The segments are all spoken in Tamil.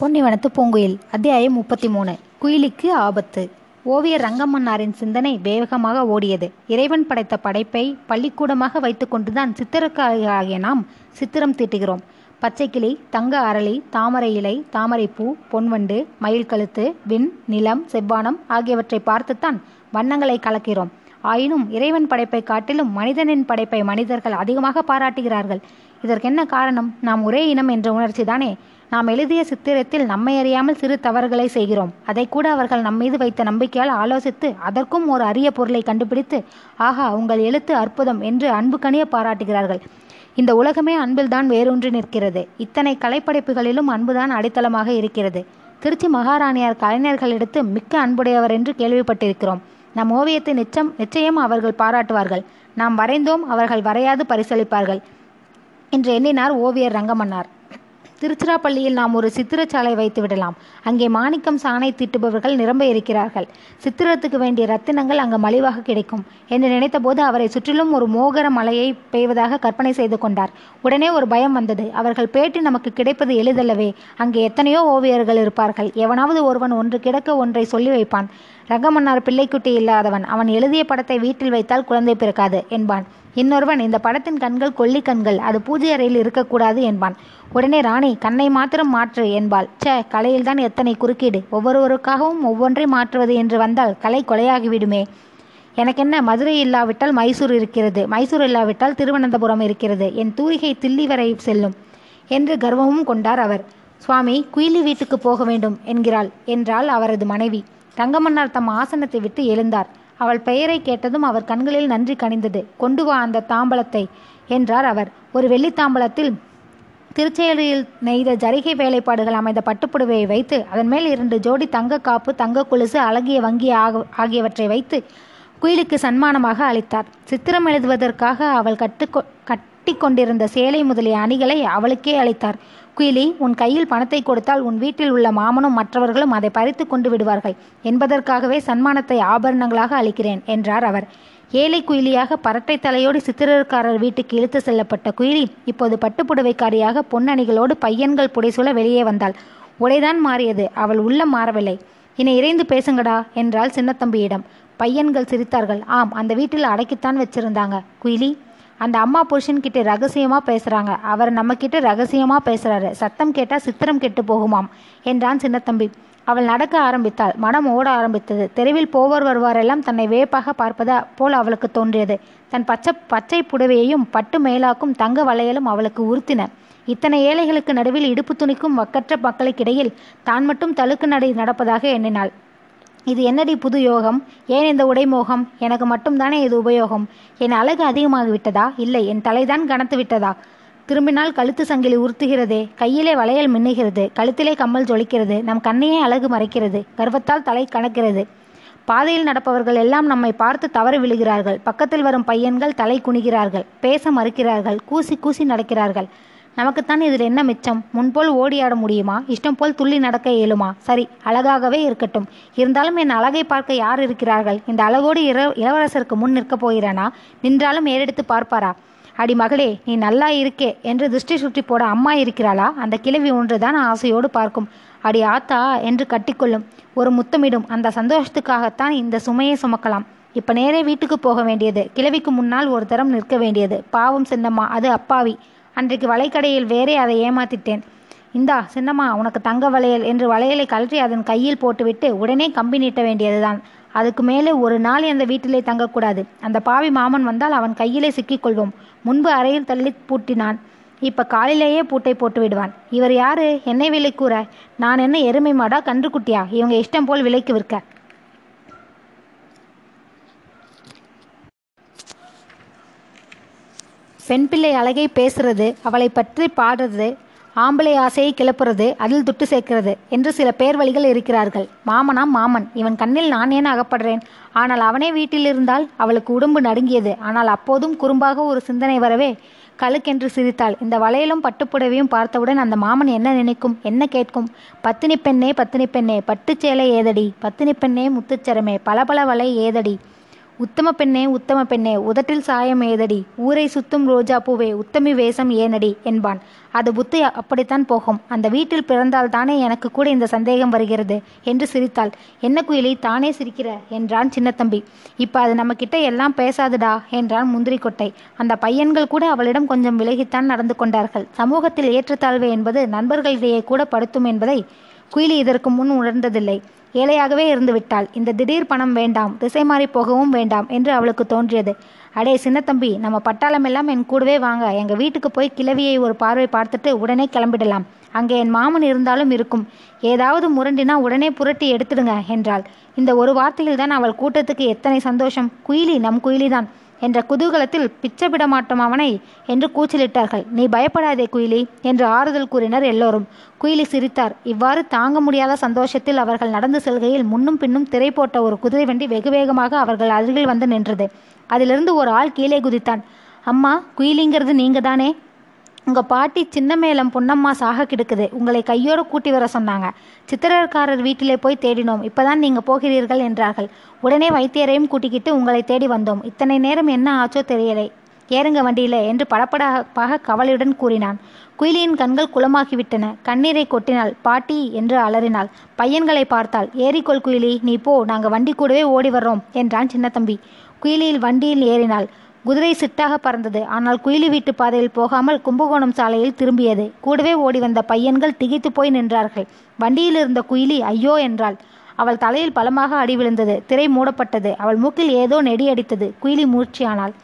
பொன்னிவனத்து பூங்குயில் அத்தியாயம் முப்பத்தி மூணு குயிலிக்கு ஆபத்து. ஓவியர் ரங்கமன்னாரின் சிந்தனை வேகமாக ஓடியது. இறைவன் படைத்த படைப்பை பள்ளிக்கூடமாக வைத்துக்கொண்டுதான் சித்திரக்காரியாகிய நாம் சித்திரம் தீட்டுகிறோம். பச்சைக்கிளி தங்க அரளி தாமரை இலை தாமரைப்பூ பொன்வண்டு மயில் கழுத்து விண் நிலம் செவ்வானம் ஆகியவற்றை பார்த்துத்தான் வண்ணங்களை கலக்கிறோம். ஆயினும் இறைவன் படைப்பை காட்டிலும் மனிதனின் படைப்பை மனிதர்கள் அதிகமாக பாராட்டுகிறார்கள். இதற்கென்ன காரணம்? நாம் ஒரே இனம் என்ற உணர்ச்சி தானே நாம் எழுதிய சித்திரத்தில் நம்மை அறியாமல் சிறு தவறுகளை செய்கிறோம். அதை கூட அவர்கள் நம்மீது வைத்த நம்பிக்கையால் ஆலோசித்து அதற்கும் ஒரு அரிய பொருளை கண்டுபிடித்து ஆஹா உங்கள் எழுத்து அற்புதம் என்று அன்பு கனிய பாராட்டுகிறார்கள். இந்த உலகமே அன்பில்தான் வேரூன்றி நிற்கிறது. இத்தனை கலைப்படைப்புகளிலும் அன்புதான் அடித்தளமாக இருக்கிறது. திருச்சி மகாராணியார் கலைஞர்களிடத்து மிக்க அன்புடையவர் என்று கேள்விப்பட்டிருக்கிறோம். நம் ஓவியத்தை நிச்சம் நிச்சயம் அவர்கள் பாராட்டுவார்கள். நாம் வரைந்தோம் அவர்கள் வரையாது பரிசளிப்பார்கள். என்று எண்ணினார் ஓவியர் ரங்கமன்னார். திருச்சிராப்பள்ளியில் நாம் ஒரு சித்திரச்சாலை வைத்து விடலாம். அங்கே மாணிக்கம் சாணை தீட்டுபவர்கள் நிரம்ப இருக்கிறார்கள். சித்திரத்துக்கு வேண்டிய ரத்தினங்கள் அங்கு மலிவாக கிடைக்கும் என்று நினைத்தபோது அவரை சுற்றிலும் ஒரு மோகர மலையை பெய்வதாக கற்பனை செய்து கொண்டார். உடனே ஒரு பயம் வந்தது. அவர்கள் பேட்டி நமக்கு கிடைப்பது எளிதல்லவே. அங்கே எத்தனையோ ஓவியர்கள் இருப்பார்கள். எவனாவது ஒருவன் ஒன்று கிடக்க ஒன்றை சொல்லி வைப்பான். ரங்கமன்னார் பிள்ளைக்குட்டி இல்லாதவன். அவன் எழுதிய படத்தை வீட்டில் வைத்தால் குழந்தை பிறக்காது என்பான். இன்னொருவன் இந்த படத்தின் கண்கள் கொல்லி கண்கள் அது பூஜை அறையில் இருக்கக்கூடாது என்பான். உடனே ராணி கண்ணை மாத்திரம் மாற்று என்பாள். சே கலையில்தான் எத்தனை குறுக்கீடு. ஒவ்வொருவருக்காகவும் ஒவ்வொன்றை மாற்றுவது என்று வந்தால் கலை கொலையாகிவிடுமே. எனக்கென்ன மதுரை இல்லாவிட்டால் மைசூர் இருக்கிறது. மைசூர் இல்லாவிட்டால் திருவனந்தபுரம் இருக்கிறது. என் தூரிகை தில்லி வரை செல்லும் என்று கர்வமும் கொண்டார் அவர். சுவாமி குயிலி வீட்டுக்கு போக வேண்டும் என்கிறாள் என்றாள் அவரது மனைவி. தங்கமன்னார் தம் ஆசனத்தை விட்டு எழுந்தார். அவள் பெயரை கேட்டதும் அவர் கண்களில் நன்றி கனிந்தது. கொண்டு வா அந்த தாம்பலத்தை என்றார் அவர். ஒரு வெள்ளித்தாம்பலத்தில் திருச்சேரியில் நெய்த ஜரிகை வேலைப்பாடுகள் அமைந்த பட்டுப்புடவையை வைத்து அதன் மேல் இரண்டு ஜோடி தங்க காப்பு தங்க கொலுசு அழகிய வங்கி ஆக ஆகியவற்றை வைத்து குயிலுக்கு சன்மானமாக அளித்தார். சித்திரம் எழுதுவதற்காக அவள் கட்டு கட்டி கொண்டிருந்த சேலை முதலிய அணிகளை அவளுக்கே அளித்தார். குயிலி உன் கையில் பணத்தை கொடுத்தால் உன் வீட்டில் உள்ள மாமனும் மற்றவர்களும் அதை பறித்து கொண்டு விடுவார்கள். என்பதற்காகவே சன்மானத்தை ஆபரணங்களாக அளிக்கிறேன் என்றார் அவர். ஏழை குயிலியாக பரட்டை தலையோடு சித்திரக்காரர் வீட்டுக்கு இழுத்து செல்லப்பட்ட குயிலி இப்போது பட்டுப்புடவைக்காரியாக பொன்னணிகளோடு பையன்கள் புடைசூழ வெளியே வந்தாள். உடைதான் மாறியது அவள் உள்ளம் மாறவில்லை. இனி இறைந்து பேசுங்கடா என்றாள் சின்னத்தம்பியிடம். பையன்கள் சிரித்தார்கள். ஆம் அந்த வீட்டில் அடக்கித்தான் வச்சிருந்தாங்க. குயிலி அந்த அம்மா புருஷன் கிட்ட பேசுகிறாங்க அவர் நம்மக்கிட்ட ரகசியமாக பேசுகிறாரு சத்தம் கேட்டால் சித்திரம் கெட்டு போகுமாம் என்றான் சின்னத்தம்பி. அவள் நடக்க ஆரம்பித்தாள். மனம் ஓட ஆரம்பித்தது. தெருவில் போவர் வருவாரெல்லாம் தன்னை வேப்பாக பார்ப்பதா போல் அவளுக்கு தோன்றியது. தன் பச்சை பச்சை புடவையையும் பட்டு மேலாக்கும் தங்க வளையலும் அவளுக்கு உறுத்தின. இத்தனை ஏழைகளுக்கு நடுவில் இடுப்பு துணிக்கும் வக்கற்ற மக்களுக்கிடையில் தான் மட்டும் தழுக்கு நடை நடப்பதாக எண்ணினாள். இது என்னடி புது யோகம்? ஏன் இந்த உடைமோகம்? எனக்கு மட்டும்தானே இது உபயோகம். என் அழகு அதிகமாகி விட்டதா? இல்லை என் தலைதான் கனத்து விட்டதா? திரும்பினால் கழுத்து சங்கிலி உறுத்துகிறதே. கையிலே வளையல் மின்னுகிறது. கழுத்திலே கம்மல் ஜொலிக்கிறது. நம் கண்ணையே அழகு மறைக்கிறது. கர்வத்தால் தலை கணக்கிறது பாதையில் நடப்பவர்கள் எல்லாம் நம்மை பார்த்து தவறு விழுகிறார்கள். பக்கத்தில் வரும் பையன்கள் தலை குனிகிறார்கள். பேச மறுக்கிறார்கள். கூசி கூசி நடக்கிறார்கள். நமக்குத்தான் இதில் என்ன மிச்சம்? முன்போல் ஓடியாட முடியுமா? இஷ்டம் போல் துள்ளி நடக்க இயலுமா? சரி அழகாகவே இருக்கட்டும். இருந்தாலும் என் அழகை பார்க்க யார் இருக்கிறார்கள்? இந்த அழகோடு இர இளவரசருக்கு முன் நிற்கப் போகிறானா? நின்றாலும் ஏறெடுத்து பார்ப்பாரா? அடி மகளே நீ நல்லா இருக்கே என்று திருஷ்டி சுற்றி போட அம்மா இருக்கிறாளா? அந்த கிழவி ஒன்றுதான் ஆசையோடு பார்க்கும். அடி ஆத்தா என்று கட்டிக்கொள்ளும். ஒரு முத்தமிடும். அந்த சந்தோஷத்துக்காகத்தான் இந்த சுமையை சுமக்கலாம். இப்ப நேரே வீட்டுக்கு போக வேண்டியது. கிழவிக்கு முன்னால் ஒரு தரம் நிற்க வேண்டியது. பாவம் சின்னம்மா அது அப்பாவி. அன்றைக்கு வளைக்கடையில் வேறே அதை ஏமாத்திட்டேன். இந்தா சின்னம்மா உனக்கு தங்க வளையல் என்று வளையலை கழற்றி அதன் கையில் போட்டுவிட்டு உடனே கம்பி நீட்ட வேண்டியதுதான். அதுக்கு மேலே ஒரு நாள் அந்த வீட்டிலே தங்கக்கூடாது. அந்த பாவி மாமன் வந்தால் அவன் கையிலே சிக்கிக்கொள்வோம். முன்பு அறையில் தள்ளி பூட்டினான். இப்ப காலிலேயே பூட்டை போட்டு விடுவான். இவர் யாரு? என்னை விலை கூற? நான் என்ன எருமை மாடா கன்றுக்குட்டியா? இவங்க இஷ்டம் போல் விலைக்கு விற்க. பெண் பிள்ளை அழகை பேசுறது அவளை பற்றி பாடுறது ஆம்பளை ஆசையை கிளப்புறது அதில் துட்டு சேர்க்கிறது என்று சில பேர் வழிகள் இருக்கிறார்கள். மாமனாம் மாமன் இவன் கண்ணில் நான் ஏன் அகப்படுறேன்? ஆனால் அவனே வீட்டில் இருந்தால் அவளுக்கு உடம்பு நடுங்கியது. ஆனால் அப்போதும் குறும்பாக ஒரு சிந்தனை வரவே கழுக்கென்று சிரித்தாள். இந்த வளையலும் பட்டுப்புடவையும் பார்த்தவுடன் அந்த மாமன் என்ன நினைக்கும் என்ன கேட்கும்? பத்தினி பெண்ணே பத்தினி பெண்ணே பட்டுச்சேலை ஏதடி? பத்தினி பெண்ணே முத்துச்சரமே பல பல வலை ஏதடி? உத்தம பெண்ணே உத்தம பெண்ணே உதட்டில் சாயம் ஏதடி? ஊரை சுத்தும் ரோஜா பூவே உத்தமி வேஷம் ஏனடி? என்பான். அது புத்தி அப்படித்தான் போகும். அந்த வீட்டில் பிறந்தால் தானே எனக்கு கூட இந்த சந்தேகம் வருகிறது? என்று சிரித்தாள். என்ன குயிலி தானே சிரிக்கிற? என்றான் சின்னத்தம்பி. இப்போ அது நம்ம கிட்ட எல்லாம் பேசாதுடா என்றான் முந்திரி கொட்டை. அந்த பையன்கள் கூட அவளிடம் கொஞ்சம் விலகித்தான் நடந்து கொண்டார்கள். சமூகத்தில் ஏற்றத்தாழ்வு என்பது நண்பர்களிடையே கூட படுத்தும் என்பதை குயிலி இதற்கு முன் உணர்ந்ததில்லை. ஏழையாகவே இருந்து விட்டாள் இந்த திடீர் பணம் வேண்டாம். திசை மாறி போகவும் வேண்டாம் என்று அவளுக்கு தோன்றியது. அடே சின்னத்தம்பி நம்ம பட்டாளமெல்லாம் என் கூடவே வாங்க. எங்க வீட்டுக்கு போய் கிழவியை ஒரு பார்வை பார்த்துட்டு உடனே கிளம்பிடலாம். அங்கே என் மாமன் இருந்தாலும் இருக்கும். ஏதாவது முரண்டினா உடனே புரட்டி எடுத்துடுங்க என்றாள். இந்த ஒரு வார்த்தையில் தான் அவள் கூட்டத்துக்கு எத்தனை சந்தோஷம். குயிலி நம் குயிலிதான். என்ற குதூகலத்தில் பிச்சை விடமாட்டோம் அவனை என்று கூச்சலிட்டார்கள். நீ பயப்படாதே குயிலி என்று ஆறுதல் கூறினர் எல்லோரும். குயிலி சிரித்தார். இவ்வாறு தாங்க முடியாத சந்தோஷத்தில் அவர்கள் நடந்து செல்கையில் முன்னும் பின்னும் திரை போட்ட ஒரு குதிரை வண்டி வெகு வேகமாக அவர்கள் அருகில் வந்து நின்றது. அதிலிருந்து ஒரு ஆள் கீழே குதித்தான். அம்மா குயிலிங்கிறது நீங்க தானே உங்கள் பாட்டி சின்ன மேளம் பொன்னம்மா சாக கிடக்குது. உங்களை கையோடு கூட்டி வர சொன்னாங்க. சித்திரக்காரர் வீட்டிலே போய் தேடினோம். இப்போதான் நீங்கள் போகிறீர்கள் என்றார்கள். உடனே வைத்தியரையும் கூட்டிக்கிட்டு உங்களை தேடி வந்தோம். இத்தனை நேரம் என்ன ஆச்சோ தெரியலை. ஏறுங்க வண்டியில என்று படப்படப்பாக கவலையுடன் கூறினான். குயிலியின் கண்கள் குளமாகிவிட்டன. கண்ணீரை கொட்டினாள். பாட்டி என்று அலறினாள். பையன்களை பார்த்தாள். ஏறிக்கொள் குயிலி நீ போ. நாங்கள் வண்டி கூடவே ஓடி வர்றோம் என்றான் சின்னத்தம்பி. குயிலியில் வண்டியில் ஏறினாள். குதிரை சிட்டாக பறந்தது. ஆனால் குயிலி வீட்டு பாதையில் போகாமல் கும்பகோணம் சாலையில் திரும்பியது. கூடவே ஓடி வந்த பையன்கள் திகைத்து போய் நின்றார்கள். வண்டியில் இருந்த குயிலி ஐயோ என்றாள். அவள் தலையில் பலமாக அடி விழுந்தது. திரை மூடப்பட்டது. அவள் மூக்கில் ஏதோ நெடி அடித்தது. குயிலி மூர்ச்சியானாள்.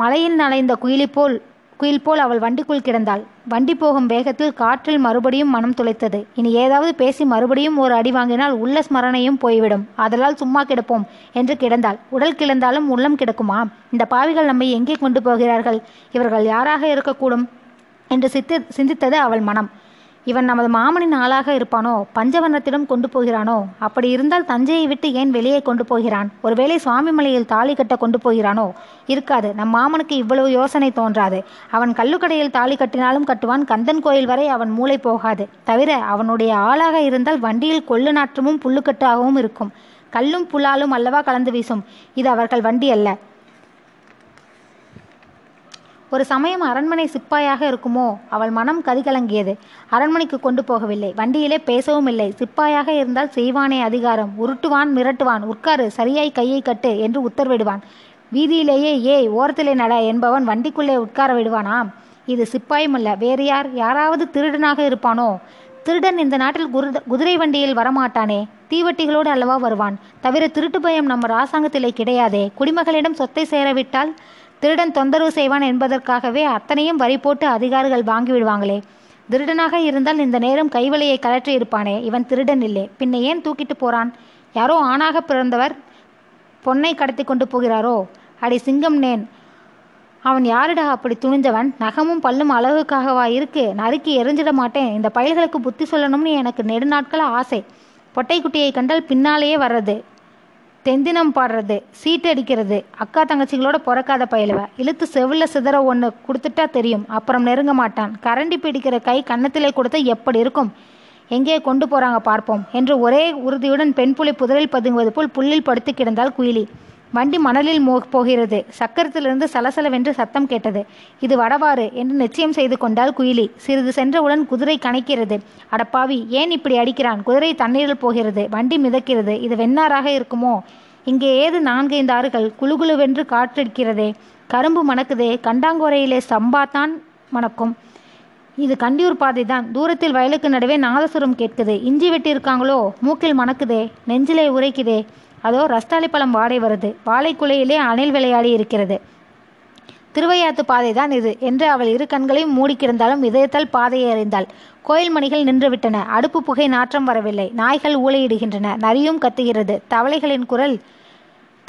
மலையில் நனைந்த குயிலி போல் குயில் போல் அவள் வண்டிக்குள் கிடந்தாள். வண்டி போகும் வேகத்தில் காற்றில் மறுபடியும் மனம் துளைத்தது. இனி ஏதாவது பேசி மறுபடியும் ஒரு அடி வாங்கினால் உள்ள ஸ்மரணையும் போய்விடும். அதனால் சும்மா கிடப்போம் என்று கிடந்தாள். உடல் கிடந்தாலும் உள்ளம் கிடக்குமா? இந்த பாவிகள் நம்மை எங்கே கொண்டு போகிறார்கள்? இவர்கள் யாராக இருக்கக்கூடும்? என்று சித்தி சிந்தித்தது அவள் மனம். இவன் நமது மாமனின் ஆளாக இருப்பானோ? பஞ்சவர்ணத்திடம் கொண்டு போகிறானோ? அப்படி இருந்தால் தஞ்சையை விட்டு ஏன் வெளியே கொண்டு போகிறான்? ஒருவேளை சுவாமிமலையில் தாலி கட்ட கொண்டு போகிறானோ? இருக்காது. நம் மாமனுக்கு இவ்வளவு யோசனை தோன்றாது. அவன் கல்லுக்கடையில் தாலி கட்டினாலும் கட்டுவான். கந்தன் கோயில் வரை அவன் மூளை போகாது. தவிர அவனுடைய ஆளாக இருந்தால் வண்டியில் கொள்ளு நாற்றமும் புல்லுக்கட்டாகவும் இருக்கும். கல்லும் புலாலும் அல்லவா கலந்து வீசும்? இது அவர்கள் வண்டி அல்ல. ஒரு சமயம் அரண்மனை சிப்பாயாக இருக்குமோ? அவள் மனம் கதிகலங்கியது. அரண்மனைக்கு கொண்டு போகவில்லை. வண்டியிலே பேசவும் இல்லை. சிப்பாயாக இருந்தால் செய்வானே அதிகாரம். உருட்டுவான் மிரட்டுவான். உட்காரு சரியாய் கையை கட்டு என்று உத்தரவிடுவான். வீதியிலேயே ஏய் ஓரத்திலே நட என்பவன் வண்டிக்குள்ளே உட்கார விடுவானாம் இது சிப்பாயும் அல்ல வேறு யார்? யாராவது திருடனாக இருப்பானோ? திருடன் இந்த நாட்டில் குரு- குதிரை வண்டியில் வரமாட்டானே? தீவட்டிகளோடு அல்லவா வருவான்? தவிர திருட்டு பயம் நம்ம ராசாங்கத்திலே கிடையாதே. குடிமகளிடம் சொத்தை சேரவிட்டால் திருடன் தொந்தரவு செய்வான் என்பதற்காகவே அத்தனையும் வரி போட்டு அதிகாரிகள் வாங்கி விடுவாங்களே. திருடனாக இருந்தால் இந்த நேரம் கைவலையை கழற்றி இருப்பானே. இவன் திருடன் இல்லை. பின்ன ஏன் தூக்கிட்டு போறான்? யாரோ ஆணாக பிறந்தவர் பொன்னை கடத்தி கொண்டு போகிறாரோ? அடி சிங்கம் நேன். அவன் யாரிடா அப்படி துணிஞ்சவன்? நகமும் பல்லும் அழகுக்காகவா இருக்கு? நறுக்கி எரிஞ்சிட மாட்டேன். இந்த பயல்களுக்கு புத்தி சொல்லணும்னு எனக்கு நெடுநாட்கள் ஆசை. பொட்டைக்குட்டியை கண்டால் பின்னாலேயே வர்றது. தெந்தினம் பாடுறது சீட்டு அடிக்கிறது அக்கா தங்கச்சிகளோட பிறக்காத பயிலுவ. இழுத்து செவில்ல சிதற ஒன்று கொடுத்துட்டா தெரியும். அப்புறம் நெருங்க மாட்டான். கரண்டி பிடிக்கிற கை கன்னத்திலே கொடுத்தா எப்படி இருக்கும்? எங்கே கொண்டு போறாங்க பார்ப்போம். என்று ஒரே உறுதியுடன் பெண் புலி புதரில் பதுங்குவது போல் புல்லில் படுத்து கிடந்தாள் குயிலி. வண்டி மணலில் மோ போகிறது. சக்கரத்திலிருந்து சலசலவென்று சத்தம் கேட்டது. இது வடவாறு என்று நிச்சயம் செய்து கொண்டாள் குயிலி. சிறிது சென்றவுடன் குதிரை கனைக்கிறது அடப்பாவி ஏன் இப்படி அடிக்கிறான்? குதிரை தண்ணீரில் போகிறது. வண்டி மிதக்கிறது. இது வெண்ணாராக இருக்குமோ? இங்கே ஏது நான்கைந்து ஆறுகள்? குழுகுழுவென்று காற்றடிக்கிறதே. கரும்பு மணக்குதே. கண்டாங்கோரையிலே சம்பாத்தான் மணக்கும். இது கண்டியூர் பாதை தான். தூரத்தில் வயலுக்கு நடுவே நாதசுரம் கேட்குது. இஞ்சி வெட்டியிருக்காங்களோ? மூக்கில் மணக்குதே. நெஞ்சிலே உரைக்குதே. அதோ ரஸ்தாளி பழம் வாடை வருது. வாழைக்குலையிலே அணில் விளையாடி இருக்கிறது. திருவையாத்து பாதை தான் இது என்று அவள் இரு கண்களையும் மூடிக்கிடந்தாலும் இதயத்தால் பாதையை அறிந்தாள். கோயில் மணிகள் நின்றுவிட்டன அடுப்பு புகை நாற்றம் வரவில்லை. நாய்கள் ஊளையிடுகின்றன. நரியும் கத்துகிறது. தவளைகளின் குரல்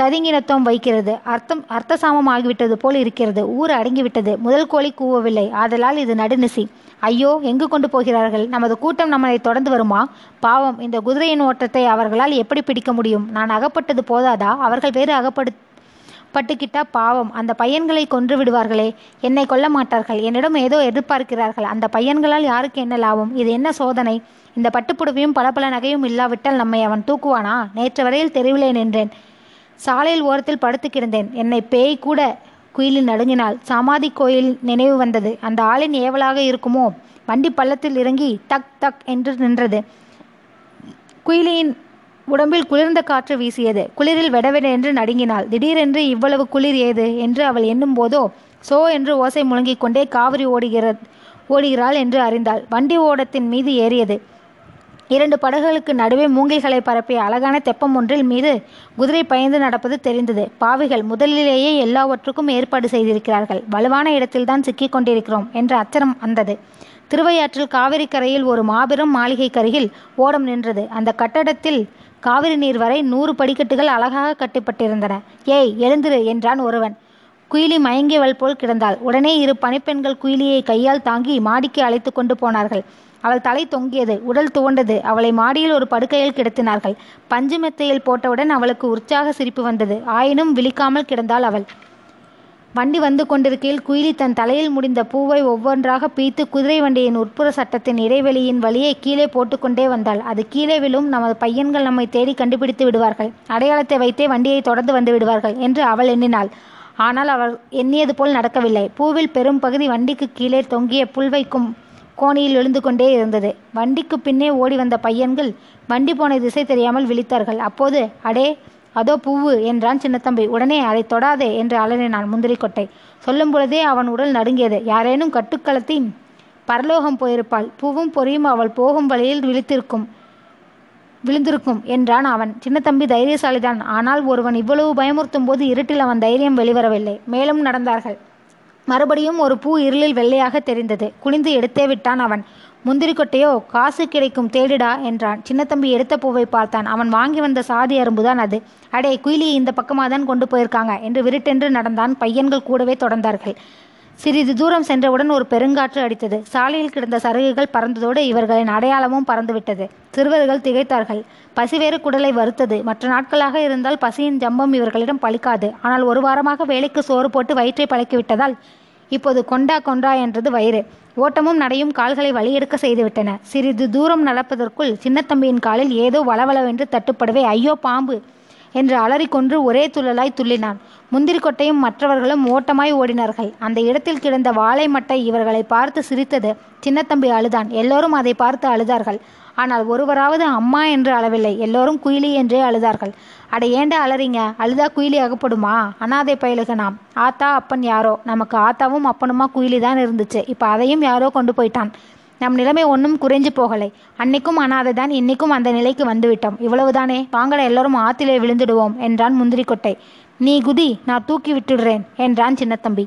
ததிங்கினத்தம் வைக்கிறது. அர்த்தம் அர்த்தசாமம் ஆகிவிட்டது போல் இருக்கிறது. ஊர் அடங்கிவிட்டது. முதல் கோழி கூவவில்லை. ஆதலால் இது நடுநிசி. ஐயோ எங்கு கொண்டு போகிறார்கள்? நமது கூட்டம் நம்மளை தொடர்ந்து வருமா? பாவம் இந்த குதிரையின் ஓட்டத்தை அவர்களால் எப்படி பிடிக்க முடியும்? நான் அகப்பட்டது போதாதா? அவர்கள் வேறு அகப்படு பட்டுக்கிட்டா பாவம். அந்த பையன்களை கொன்று விடுவார்களே. என்னை கொல்ல மாட்டார்கள். என்னிடம் ஏதோ எதிர்பார்க்கிறார்கள். அந்த பையன்களால் யாருக்கு என்ன லாபம்? இது என்ன சோதனை? இந்த பட்டுப்புடவையும் பல பல நகையும் இல்லாவிட்டால் நம்மை அவன் தூக்குவானா? நேற்று வரையில் தெருவிலே நின்றேன். சாலையில் ஓரத்தில் படுத்து கிடந்தேன். என்னை பேய் கூட குயிலில் நடுங்கினாள் சமாதி கோயில் நினைவு வந்தது. அந்த ஆளின் ஏவலாக இருக்குமோ? வண்டி பள்ளத்தில் இறங்கி தக் தக் என்று நின்றது. குயிலியின் உடம்பில் குளிர்ந்த காற்று வீசியது. குளிரில் வெடவெட என்று நடுங்கினாள் திடீரென்று இவ்வளவு குளிர் ஏது? என்று அவள் எண்ணும் போதோ சோ என்று ஓசை முழங்கிக் கொண்டே காவிரி ஓடுகிற ஓடுகிறாள் என்று அறிந்தாள். வண்டி ஓடத்தின் மீது ஏறியது. இரண்டு படகுகளுக்கு நடுவே மூங்கில்களை பரப்பிய அழகான தெப்பம் ஒன்றில் மீது குதிரை பயந்து நடப்பது தெரிந்தது. பாவிகள் முதலிலேயே எல்லாவற்றுக்கும் ஏற்பாடு செய்திருக்கிறார்கள். வலுவான இடத்தில்தான் சிக்கிக் கொண்டிருக்கிறோம் என்ற அச்சரம் வந்தது. திருவையாற்றில் காவிரி கரையில் ஒரு மாபெரும் மாளிகை கருகில் ஓடம் நின்றது. அந்த கட்டடத்தில் காவிரி நீர் வரை நூறு படிக்கட்டுகள் அழகாக கட்டப்பட்டிருந்தன. ஏய் எழுந்திரு என்றான் ஒருவன். குயிலி மயங்கியவள் போல் கிடந்தாள். உடனே இரு பணிப்பெண்கள் குயிலியை கையால் தாங்கி மாடிக்கு அழைத்து கொண்டு போனார்கள். அவள் தலை தொங்கியது உடல் துவண்டது. அவளை மாடியில் ஒரு படுக்கையில் கிடத்தினார்கள். பஞ்சு மெத்தையில் போட்டவுடன் அவளுக்கு உற்சாக சிரிப்பு வந்தது. ஆயினும் விழிக்காமல் கிடந்தாள் அவள். வண்டி வந்து கொண்டிருக்கையில் குயிலி தன் தலையில் முடிந்த பூவை ஒவ்வொன்றாக பீத்து குதிரை வண்டியின் உட்புற சட்டத்தின் இடைவெளியின் வழியே கீழே போட்டுக்கொண்டே வந்தாள். அது கீழே விழும் நமது பையன்கள் நம்மை தேடி கண்டுபிடித்து விடுவார்கள். அடையாளத்தை வைத்தே வண்டியை தொடர்ந்து வந்து விடுவார்கள் என்று அவள் எண்ணினாள். ஆனால் அவள் எண்ணியது போல் நடக்கவில்லை. பூவில் பெரும் பகுதி வண்டிக்கு கீழே தொங்கிய புல்வைக்கும் கோணியில் விழுந்து கொண்டே இருந்தது. வண்டிக்கு பின்னே ஓடி வந்த பையன்கள் வண்டி போன திசை தெரியாமல் விழித்தார்கள். அப்போது அடே அதோ பூவு என்றான் சின்னத்தம்பி. உடனே அதை தொடாதே என்று அலறினான் முந்திரிக்கொட்டை. சொல்லும் பொழுதே அவன் உடல் நடுங்கியது. யாரேனும் கட்டுக்களத்தி பரலோகம் போயிருப்பாள். பூவும் பொறியும் அவள் போகும் வழியில் விழித்திருக்கும் விழுந்திருக்கும் என்றான் அவன். சின்னத்தம்பி தைரியசாலிதான். ஆனால் ஒருவன் இவ்வளவு பயமுறுத்தும் போது இருட்டில் அவன் தைரியம் வெளிவரவில்லை. மேலும் நடந்தார்கள். மறுபடியும் ஒரு பூ இருளில் வெள்ளையாக தெரிந்தது. குனிந்து எடுத்தே விட்டான் அவன். முந்திரி கொட்டையோ காசு கிடைக்கும் தேடுடா என்றான். சின்னத்தம்பி எடுத்த பூவை பார்த்தான். அவன் வாங்கி வந்த சாதி அரும்புதான் அது. அடே குயிலியை இந்த பக்கமாக தான் கொண்டு போயிருக்காங்க என்று விருட்டென்று நடந்தான். பையன்கள் கூடவே தொடர்ந்தார்கள். சிறிது தூரம் சென்றவுடன் ஒரு பெருங்காற்று அடித்தது. சாலையில் கிடந்த சருகுகள் பறந்ததோடு இவர்களின் அடையாளமும் பறந்துவிட்டது. சிறுவர்கள் திகைத்தார்கள். பசி வேறு குடலை வருத்தது மற்ற நாட்களாக இருந்தால் பசியின் ஜம்பம் இவர்களிடம் பலிக்காது ஆனால் ஒரு வாரமாக வேலைக்கு சோறு போட்டு வயிற்றை பழக்கிவிட்டதால் இப்போது கொண்டா கொண்டா என்றது வயிறு. ஓட்டமும் நடையும் கால்களை வழியெடுக்க செய்துவிட்டன. சிறிது தூரம் நடப்பதற்குள் சின்னத்தம்பியின் காலில் ஏதோ வளவளவென்று தட்டுப்படவே ஐயோ பாம்பு! என்று அலறிக்கொன்று ஒரே துள்ளலாய் துள்ளினான். முந்திரிக்கொட்டையும் மற்றவர்களும் ஓட்டமாய் ஓடினார்கள். அந்த இடத்தில் கிடந்த வாழை மட்டை இவர்களை பார்த்து சிரித்தது. சின்னத்தம்பி அழுதான். எல்லோரும் அதை பார்த்து அழுதார்கள். ஆனால் ஒருவராவது அம்மா என்று அழவில்லை. எல்லோரும் குயிலி என்றே அழுதார்கள். அட ஏண்டா அலறிங்க? அழுதா குயிலி அகப்படுமா? அனாதை பயலுக நாம். ஆத்தா அப்பன் யாரோ? நமக்கு ஆத்தாவும் அப்பனுமா குயிலி தான் இருந்துச்சு. இப்போ அதையும் யாரோ கொண்டு போயிட்டான். நம் நிலைமை ஒன்றும் குறைஞ்சு போகலை. அன்னைக்கும் அனாதை தான் இன்னைக்கும் அந்த நிலைக்கு வந்துவிட்டோம். இவ்வளவுதானே? வாங்கட எல்லோரும் ஆத்திலே விழுந்துடுவோம் என்றான் முந்திரிக்கொட்டை. நீ குதி நான் தூக்கி விட்டுடுறேன் என்றான் சின்னத்தம்பி.